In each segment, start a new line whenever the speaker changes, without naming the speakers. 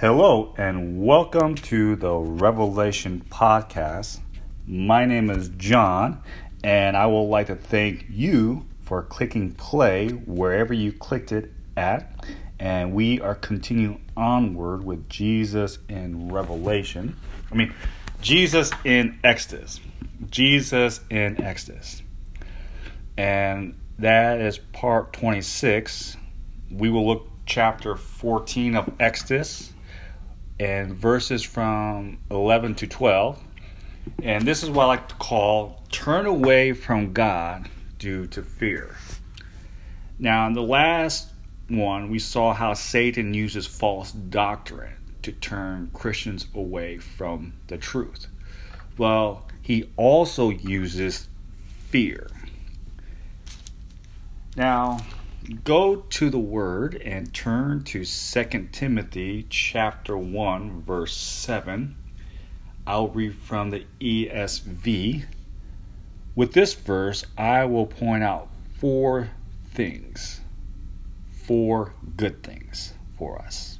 Hello, and welcome to the Revelation Podcast. My name is John, and I would like to thank you for clicking play wherever you clicked it at. And we are continuing onward with Jesus in Revelation. I mean, Jesus in Exodus. Jesus in Exodus. And that is part 26. We will look chapter 14 of Exodus and verses from 11 to 12. And this is what I like to call turn away from God due to fear. Now, in the last one, we saw how Satan uses false doctrine to turn Christians away from the truth. Well, he also uses fear. Now, go to the word and turn to 2 Timothy chapter 1 verse 7. I'll read from the ESV. With this verse, I will point out four things, four good things for us.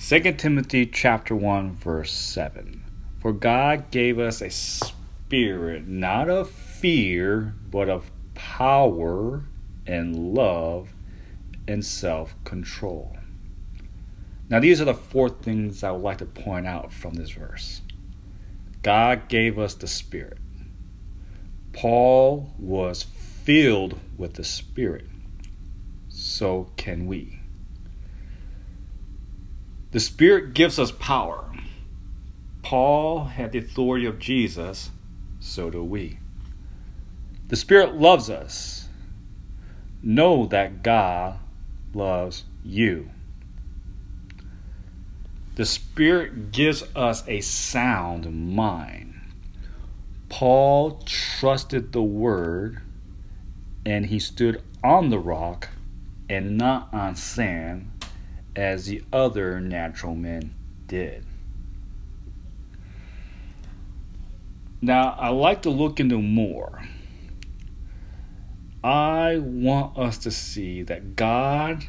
2 Timothy chapter 1 verse 7. For God gave us a spirit not of fear, but of power and love and self control. Now, these are the four things I would like to point out from this verse. God gave us the Spirit. Paul was filled with the Spirit. So can we. The Spirit gives us power. Paul had the authority of Jesus, so do we. The Spirit loves us know that God loves you. The Spirit gives us a sound mind. Paul trusted the Word and he stood on the rock and not on sand as the other natural men did. Now, I like to look into more. I want us to see that God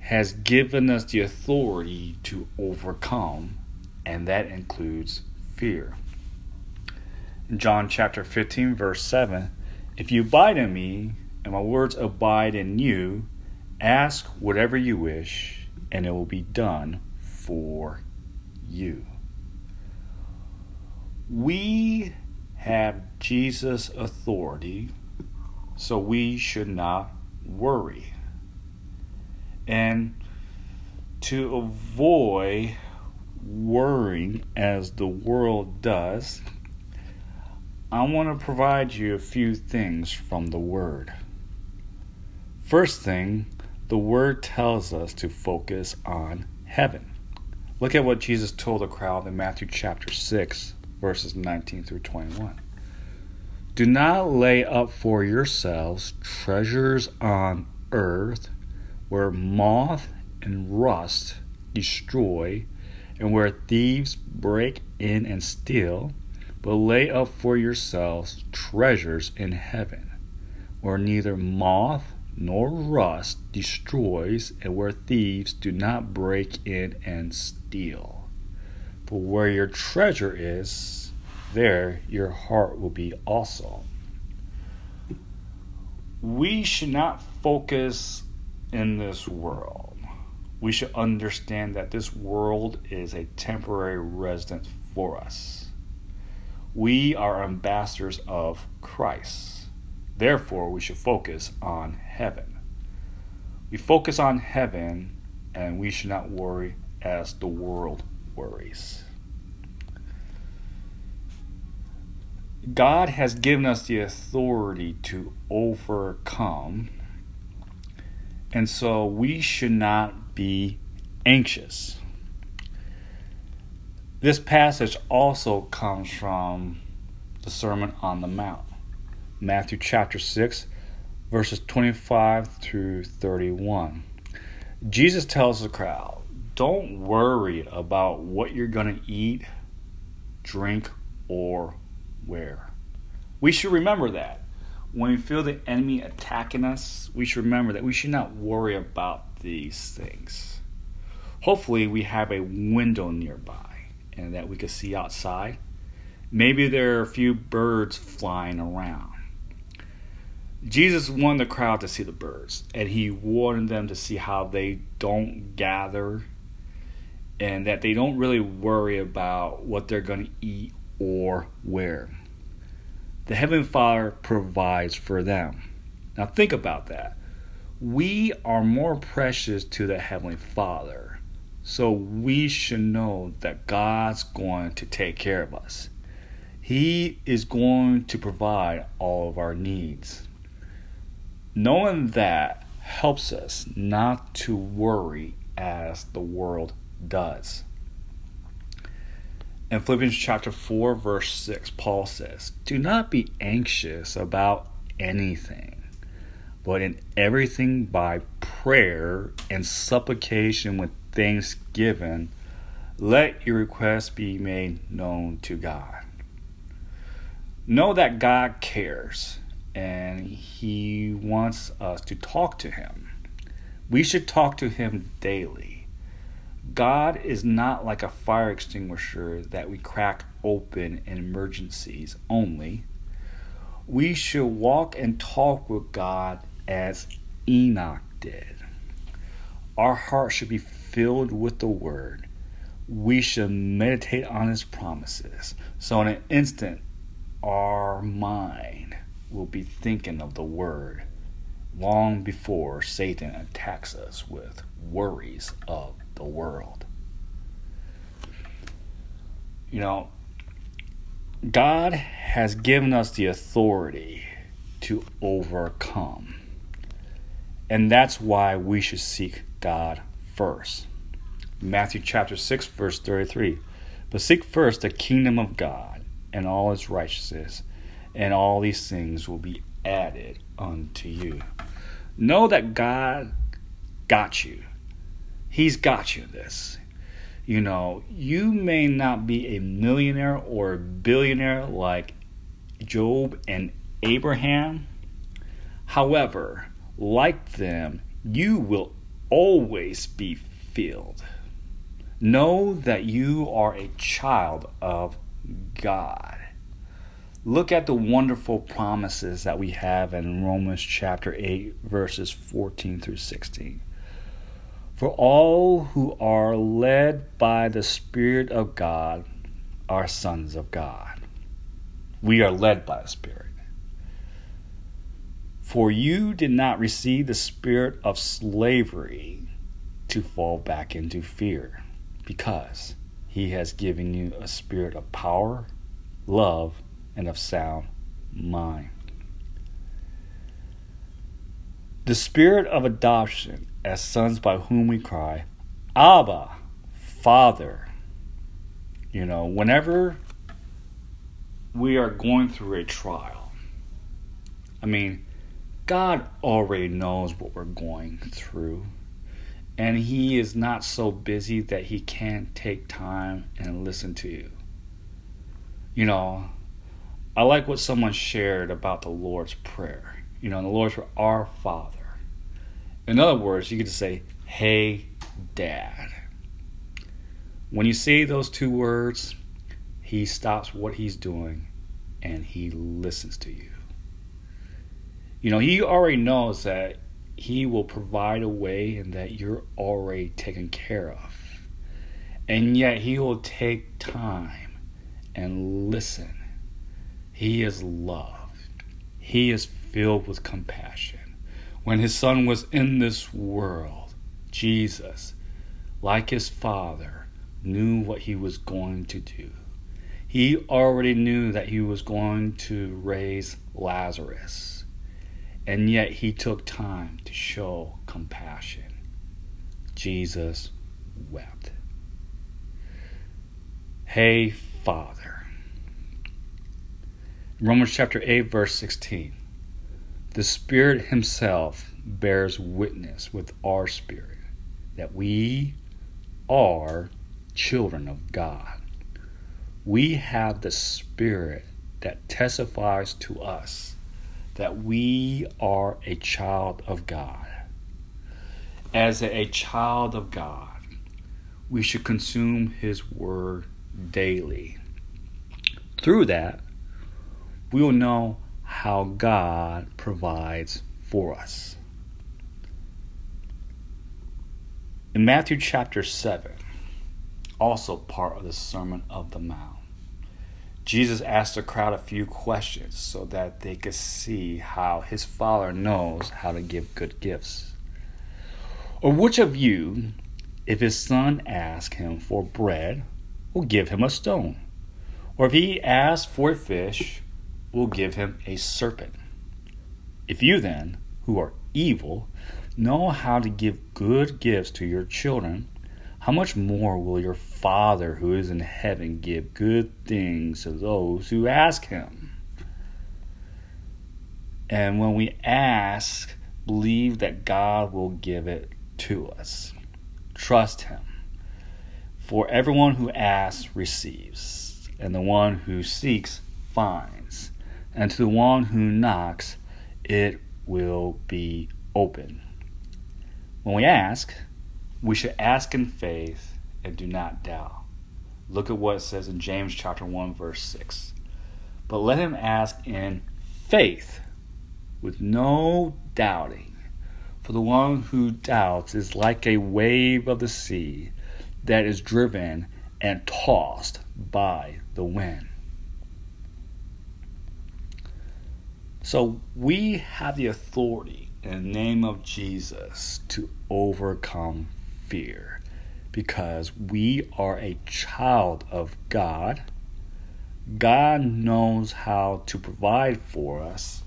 has given us the authority to overcome, and that includes fear. In John chapter 15, verse 7, if you abide in me, and my words abide in you, ask whatever you wish, and it will be done for you. We have Jesus' authority so we should not worry. And to avoid worrying as the world does, I want to provide you a few things from the Word. First thing, the Word tells us to focus on heaven. Look at what Jesus told the crowd in Matthew chapter 6, verses 19 through 21. Do not lay up for yourselves treasures on earth where moth and rust destroy and where thieves break in and steal, but lay up for yourselves treasures in heaven where neither moth nor rust destroys and where thieves do not break in and steal. For where your treasure is, there your heart will be also. We should not focus in this world. We should understand that this world is a temporary residence for us. We are ambassadors of Christ. Therefore, we should focus on heaven. We focus on heaven and we should not worry as the world worries. God has given us the authority to overcome, and so we should not be anxious. This passage also comes from the Sermon on the Mount, Matthew chapter 6, verses 25 through 31. Jesus tells the crowd, Don't worry about what you're going to eat, drink, or where. We should remember that. When we feel the enemy attacking us, we should remember that we should not worry about these things. hopefully we have a window nearby and that we can see outside. Maybe there are a few birds flying around. Jesus wanted the crowd to see the birds, and he wanted them to see how they don't gather and that they don't really worry about what they're going to eat or wear. The Heavenly Father provides for them. Now, think about that. We are more precious to the Heavenly Father, so we should know that God's going to take care of us. He is going to provide all of our needs. Knowing that helps us not to worry as the world does. In Philippians chapter 4, verse 6, Paul says, Do not be anxious about anything, but in everything by prayer and supplication with thanksgiving, let your requests be made known to God. Know that God cares and He wants us to talk to Him. We should talk to Him daily God is not like a fire extinguisher that we crack open in emergencies only. We should walk and talk with God as Enoch did. Our heart should be filled with the Word. We should meditate on His promises. So, in an instant, our mind will be thinking of the Word long before Satan attacks us with worries of the world. You know, God has given us the authority to overcome. And that's why we should seek God first. Matthew chapter 6, verse 33. But seek first the kingdom of God and all its righteousness, and all these things will be added unto you. Know that God got you. He's got you this. You know, you may not be a millionaire or a billionaire like Job and Abraham. However, like them, you will always be filled. Know that you are a child of God. Look at the wonderful promises that we have in Romans chapter 8, verses 14 through 16. For all who are led by the Spirit of God are sons of God. We are led by the Spirit. For you did not receive the spirit of slavery to fall back into fear, because he has given you a spirit of power, love, and of sound mind. The spirit of adoption as sons by whom we cry, Abba, Father. You know, whenever we are going through a trial, I mean, God already knows what we're going through. And He is not so busy that He can't take time and listen to you. You know, I like what someone shared about the Lord's Prayer. You know, the Lord's Prayer, Our Father. In other words, you could just say, Hey, Dad. When you say those two words, he stops what he's doing and he listens to you. You know, he already knows that he will provide a way and that you're already taken care of. And yet he will take time and listen. He is love. He is filled with compassion when his son was in this world, Jesus, like his father, knew what he was going to do. He already knew that he was going to raise Lazarus, and yet he took time to show compassion. Jesus wept. Hey, Father. Romans chapter 8, verse 16. The Spirit Himself bears witness with our spirit that we are children of God. We have the Spirit that testifies to us that we are a child of God. As a child of God, we should consume His Word daily. Through that, we will know how God provides for us. In Matthew chapter 7, also part of the Sermon of the Mount, Jesus asked the crowd a few questions so that they could see how his Father knows how to give good gifts. Or which of you, if his son asks him for bread, will give him a stone? Or if he asks for a fish, will give him a serpent? If you then, who are evil, know how to give good gifts to your children, how much more will your Father who is in heaven give good things to those who ask him? And when we ask, believe that God will give it to us. Trust him. For everyone who asks receives, and the one who seeks finds, and to the one who knocks it will be open. When we ask, we should ask in faith and do not doubt. Look at what it says in James chapter 1 verse 6. But let him ask in faith with no doubting. For the one who doubts is like a wave of the sea that is driven and tossed by the wind. So we have the authority in the name of Jesus to overcome fear because we are a child of God. God knows how to provide for us.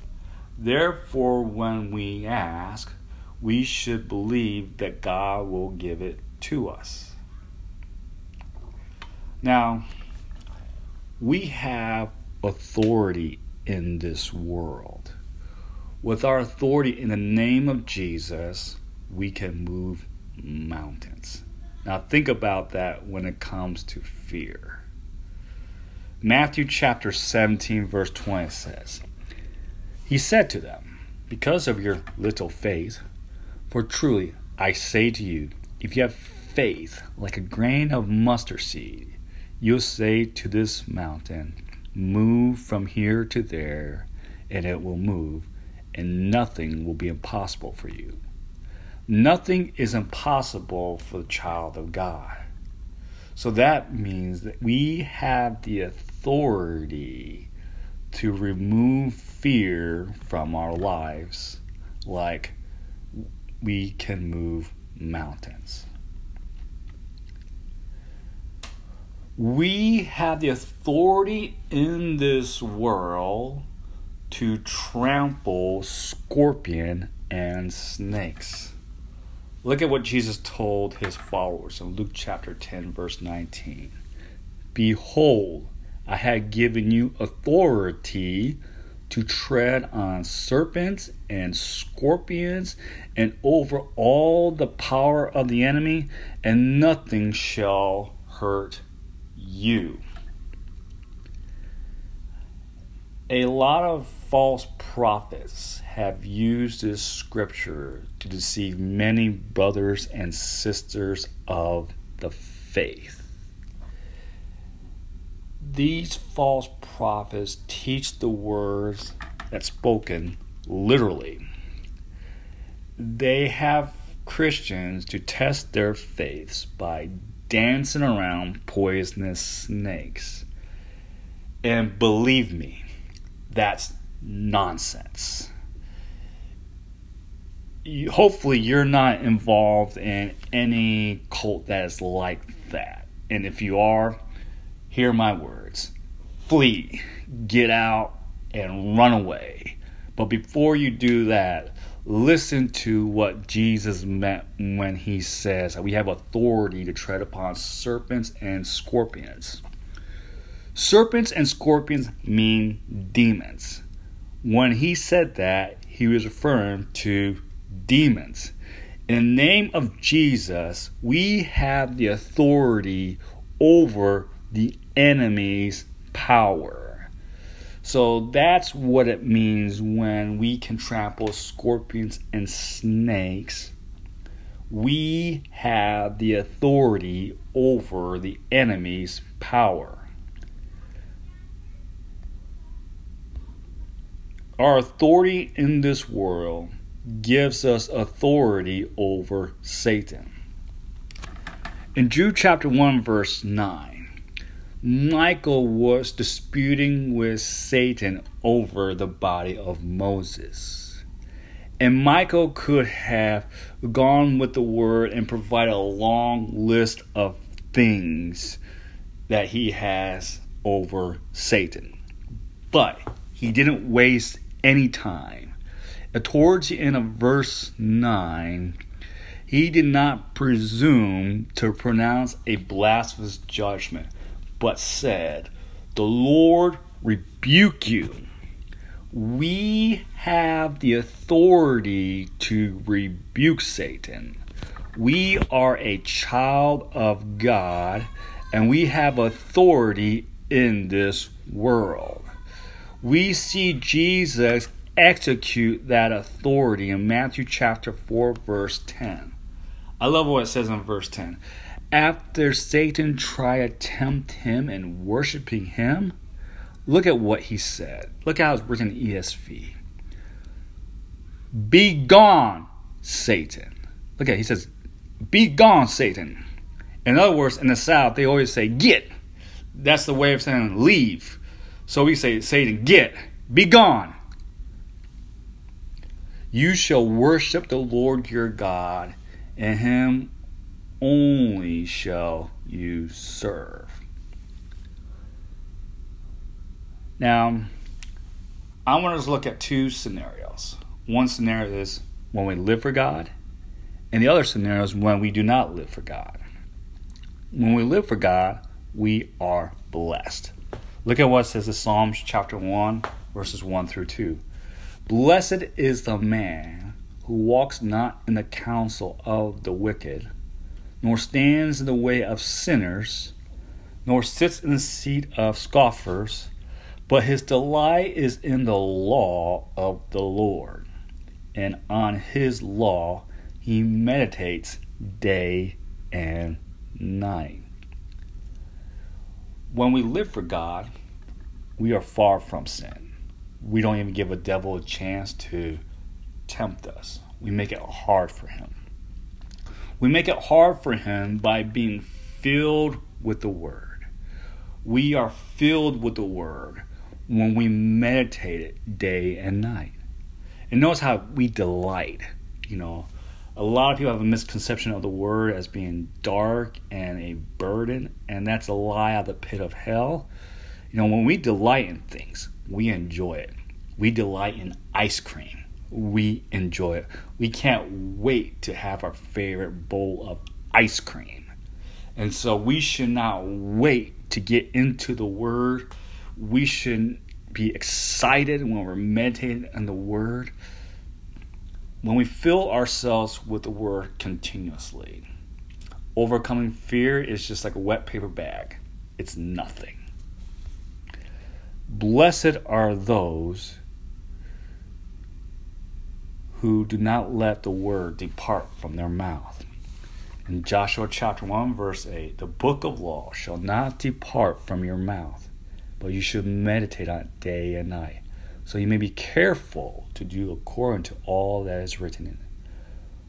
Therefore, when we ask, we should believe that God will give it to us. Now, we have authority in this world. With our authority in the name of Jesus, we can move mountains. Now, think about that when it comes to fear. Matthew chapter 17, verse 20 says, He said to them, Because of your little faith, for truly I say to you, if you have faith like a grain of mustard seed, you'll say to this mountain, Move from here to there, and it will move, and nothing will be impossible for you. Nothing is impossible for the child of God. So that means that we have the authority to remove fear from our lives, like we can move mountains. We have the authority in this world to trample scorpion and snakes. Look at what Jesus told his followers in Luke chapter 10, verse 19. Behold, I have given you authority to tread on serpents and scorpions and over all the power of the enemy, and nothing shall hurt you. A lot of false prophets have used this scripture to deceive many brothers and sisters of the faith. These false prophets teach the words that spoken literally. They have Christians to test their faiths by dancing around poisonous snakes. And believe me, that's nonsense. You, hopefully, you're not involved in any cult that is like that. And if you are, hear my words flee, get out, and run away. But before you do that, listen to what Jesus meant when he says that we have authority to tread upon serpents and scorpions. Serpents and scorpions mean demons. When he said that, he was referring to demons. In the name of Jesus, we have the authority over the enemy's power. So that's what it means when we can trample scorpions and snakes We have the authority over the enemy's power. Our authority in this world gives us authority over Satan. In Jude chapter 1, verse 9, Michael was disputing with Satan over the body of Moses. And Michael could have gone with the word and provided a long list of things that he has over Satan. But he didn't waste any time. towards the end of verse 9, he did not presume to pronounce a blasphemous judgment, but said, The Lord rebuke you. We have the authority to rebuke Satan. We are a child of God, and we have authority in this world we see Jesus execute that authority in Matthew chapter 4, verse 10. I love what it says in verse 10. After Satan tried to tempt him and worshiping him, look at what he said. Look how it's written in ESV. Be gone, Satan. Look at. He says, Be gone, Satan. In other words, in the South, they always say, Get. That's the way of saying leave. So we say, Satan, get, be gone. You shall worship the Lord your God, and him only shall you serve. Now, I want us to look at two scenarios. One scenario is when we live for God, and the other scenario is when we do not live for God. When we live for God, we are blessed. Look at what says in Psalms chapter 1, verses 1 through 2. Blessed is the man who walks not in the counsel of the wicked, nor stands in the way of sinners, nor sits in the seat of scoffers, but his delight is in the law of the Lord, and on his law he meditates day and night when we live for God, we are far from sin. We don't even give a devil a chance to tempt us. We make it hard for him. We make it hard for him by being filled with the Word. We are filled with the Word when we meditate it day and night. And notice how we delight, you know, a lot of people have a misconception of the word as being dark and a burden, and that's a lie out of the pit of hell. You know, when we delight in things, we enjoy it. We delight in ice cream. We enjoy it. We can't wait to have our favorite bowl of ice cream. And so we should not wait to get into the Word. We should be excited when we're meditating on the Word when we fill ourselves with the word continuously, overcoming fear is just like a wet paper bag. It's nothing. Blessed are those who do not let the word depart from their mouth. In Joshua chapter 1, verse 8, the book of law shall not depart from your mouth, but you should meditate on it day and night so you may be careful to do according to all that is written in it.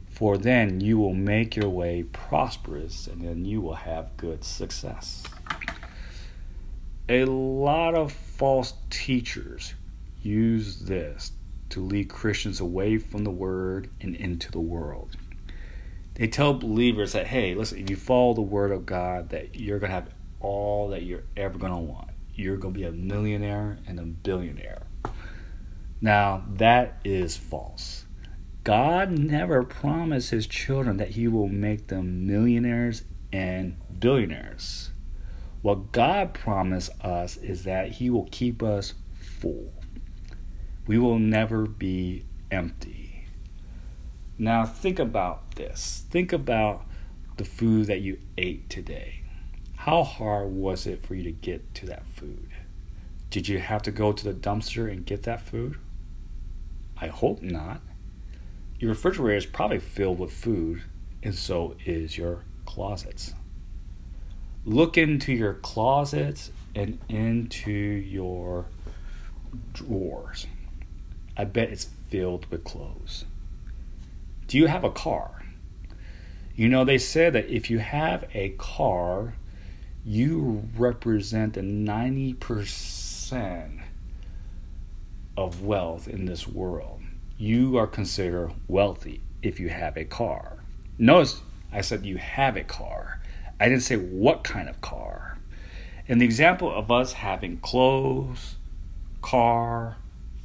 For then you will make your way prosperous and then you will have good success. A lot of false teachers use this to lead Christians away from the word and into the world. They tell believers that, hey, listen, if you follow the word of God, that you're going to have all that you're ever going to want. You're going to be a millionaire and a billionaire. Now, that is false. God never promised his children that he will make them millionaires and billionaires. What God promised us is that he will keep us full. We will never be empty. Now, think about this. Think about the food that you ate today. How hard was it for you to get to that food? Did you have to go to the dumpster and get that food? I hope not. Your refrigerator is probably filled with food, and so is your closets. Look into your closets and into your drawers. I bet it's filled with clothes. Do you have a car? You know, they said that if you have a car, you represent the 90% of wealth in this world. You are considered wealthy if you have a car. Notice I said you have a car. I didn't say what kind of car. And the example of us having clothes, car,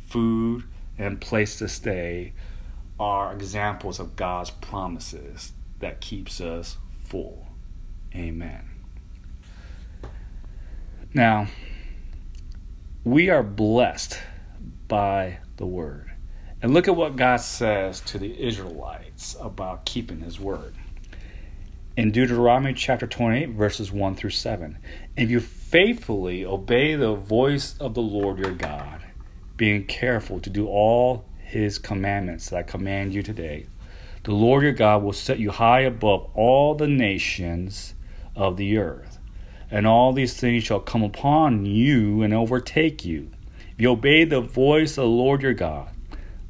food, and place to stay are examples of God's promises that keeps us full. Amen. Now, we are blessed by the word. And look at what God says to the Israelites about keeping his word. In Deuteronomy chapter 28, verses 1 through 7, if you faithfully obey the voice of the Lord your God, being careful to do all his commandments that I command you today, the Lord your God will set you high above all the nations of the earth. And all these things shall come upon you and overtake you. If you obey the voice of the Lord your God,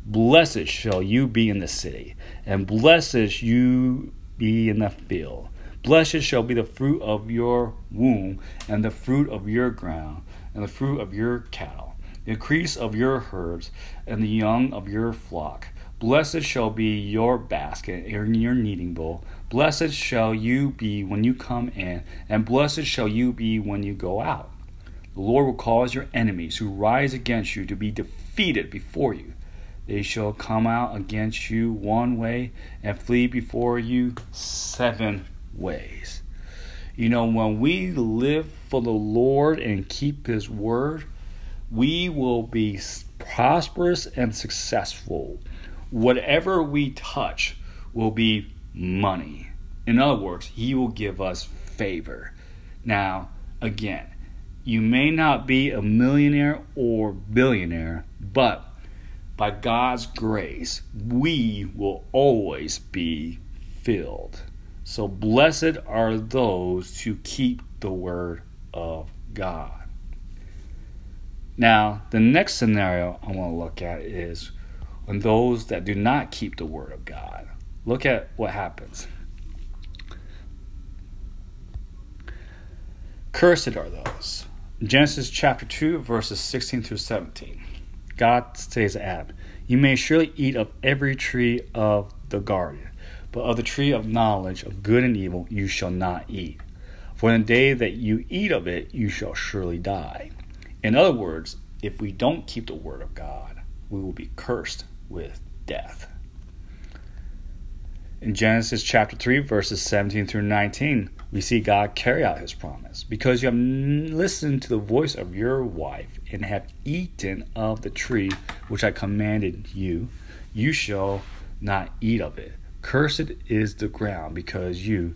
blessed shall you be in the city, and blessed you be in the field. Blessed shall be the fruit of your womb, and the fruit of your ground, and the fruit of your cattle, increase of your herds, and the young of your flock. Blessed shall be your basket and your kneading bowl. Blessed shall you be when you come in, and blessed shall you be when you go out. The Lord will cause your enemies who rise against you to be defeated before you. They shall come out against you one way and flee before you seven ways. You know, when we live for the Lord and keep His word, we will be prosperous and successful. Whatever we touch will be money. In other words, He will give us favor. Now, again, you may not be a millionaire or billionaire, but by God's grace, we will always be filled. So blessed are those who keep the word of God. Now, the next scenario I want to look at is when those that do not keep the word of God. Look at what happens. Cursed are those. Genesis chapter 2, verses 16 through 17. God says to Adam, You may surely eat of every tree of the garden, but of the tree of knowledge of good and evil you shall not eat. For in the day that you eat of it, you shall surely die. In other words, if we don't keep the word of God, we will be cursed with death. In Genesis chapter 3, verses 17 through 19, we see God carry out his promise. Because you have listened to the voice of your wife and have eaten of the tree which I commanded you, you shall not eat of it. Cursed is the ground, because you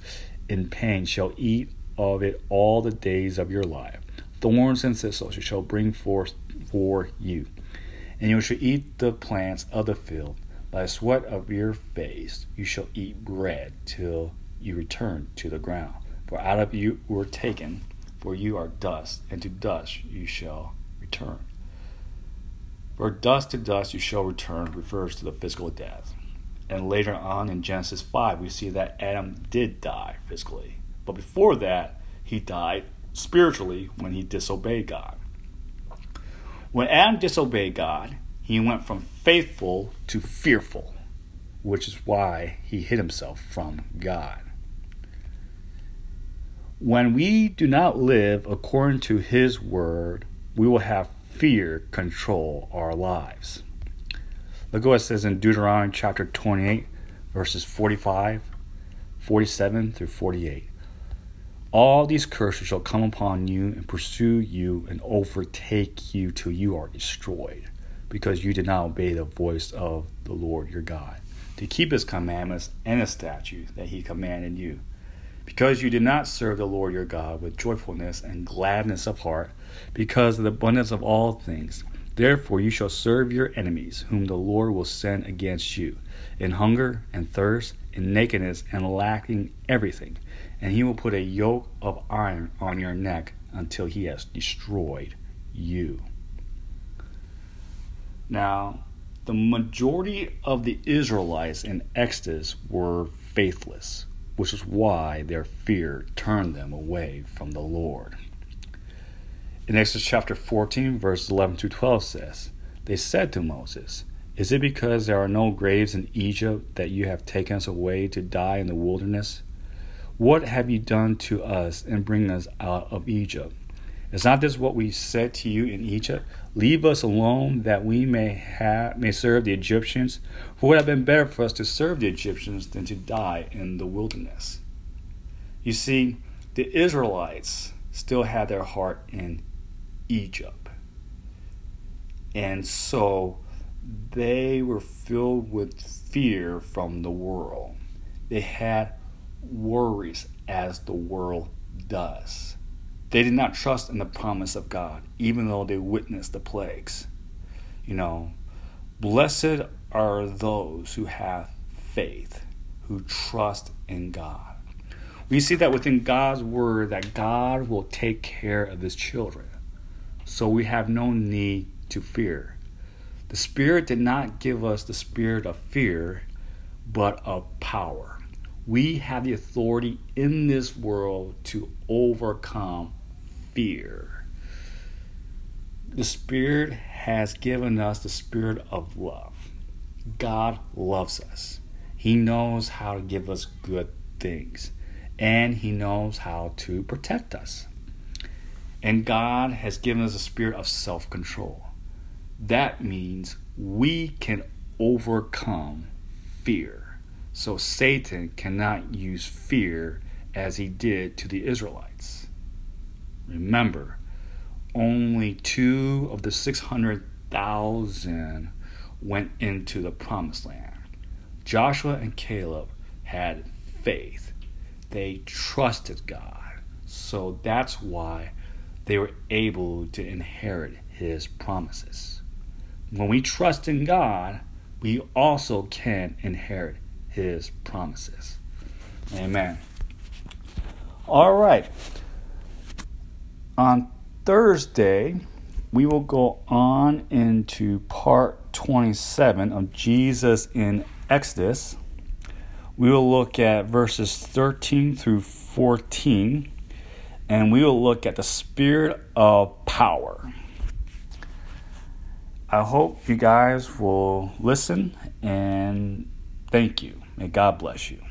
in pain shall eat of it all the days of your life. Thorns and thistles you shall bring forth for you, and you shall eat the plants of the field. By the sweat of your face you shall eat bread till you return to the ground. For out of you were taken, for you are dust, and to dust you shall return. For dust to dust you shall return refers to the physical death. And later on in Genesis 5, we see that Adam did die physically. But before that, he died spiritually when he disobeyed God. When Adam disobeyed God, he went from faithful to fearful, which is why he hid himself from God. When we do not live according to his word, we will have fear control our lives. Look what it says in Deuteronomy chapter 28, verses 45, 47 through 48. All these curses shall come upon you and pursue you and overtake you till you are destroyed, because you did not obey the voice of the Lord your God, to keep his commandments and his statutes that he commanded you. Because you did not serve the Lord your God with joyfulness and gladness of heart, because of the abundance of all things. Therefore you shall serve your enemies, whom the Lord will send against you, in hunger and thirst, in nakedness and lacking everything, and he will put a yoke of iron on your neck until he has destroyed you. Now, the majority of the Israelites in Exodus were faithless, which is why their fear turned them away from the Lord. In Exodus chapter 14, verses 11 to 12 says, They said to Moses, Is it because there are no graves in Egypt that you have taken us away to die in the wilderness? What have you done to us and bring us out of Egypt? Is not this what we said to you in Egypt? Leave us alone that we may have may serve the Egyptians. For it would have been better for us to serve the Egyptians than to die in the wilderness. You see, the Israelites still had their heart in Egypt. And so they were filled with fear from the world. They had worries as the world does. They did not trust in the promise of God, even though they witnessed the plagues. You know, blessed are those who have faith, who trust in God. We see that within God's word that God will take care of his children. So we have no need to fear. The Spirit did not give us the spirit of fear, but of power we have the authority in this world to overcome fear. The Spirit has given us the spirit of love. God loves us. He knows how to give us good things, and He knows how to protect us. And God has given us a spirit of self control. That means we can overcome fear. So Satan cannot use fear as he did to the Israelites. Remember, only two of the 600,000 went into the promised land. Joshua and Caleb had faith, they trusted God. So that's why they were able to inherit his promises. When we trust in God, we also can inherit his promises. Amen. All right. On Thursday, we will go on into part 27 of Jesus in Exodus. We will look at verses 13 through 14, and we will look at the spirit of power. I hope you guys will listen and thank you. May God bless you.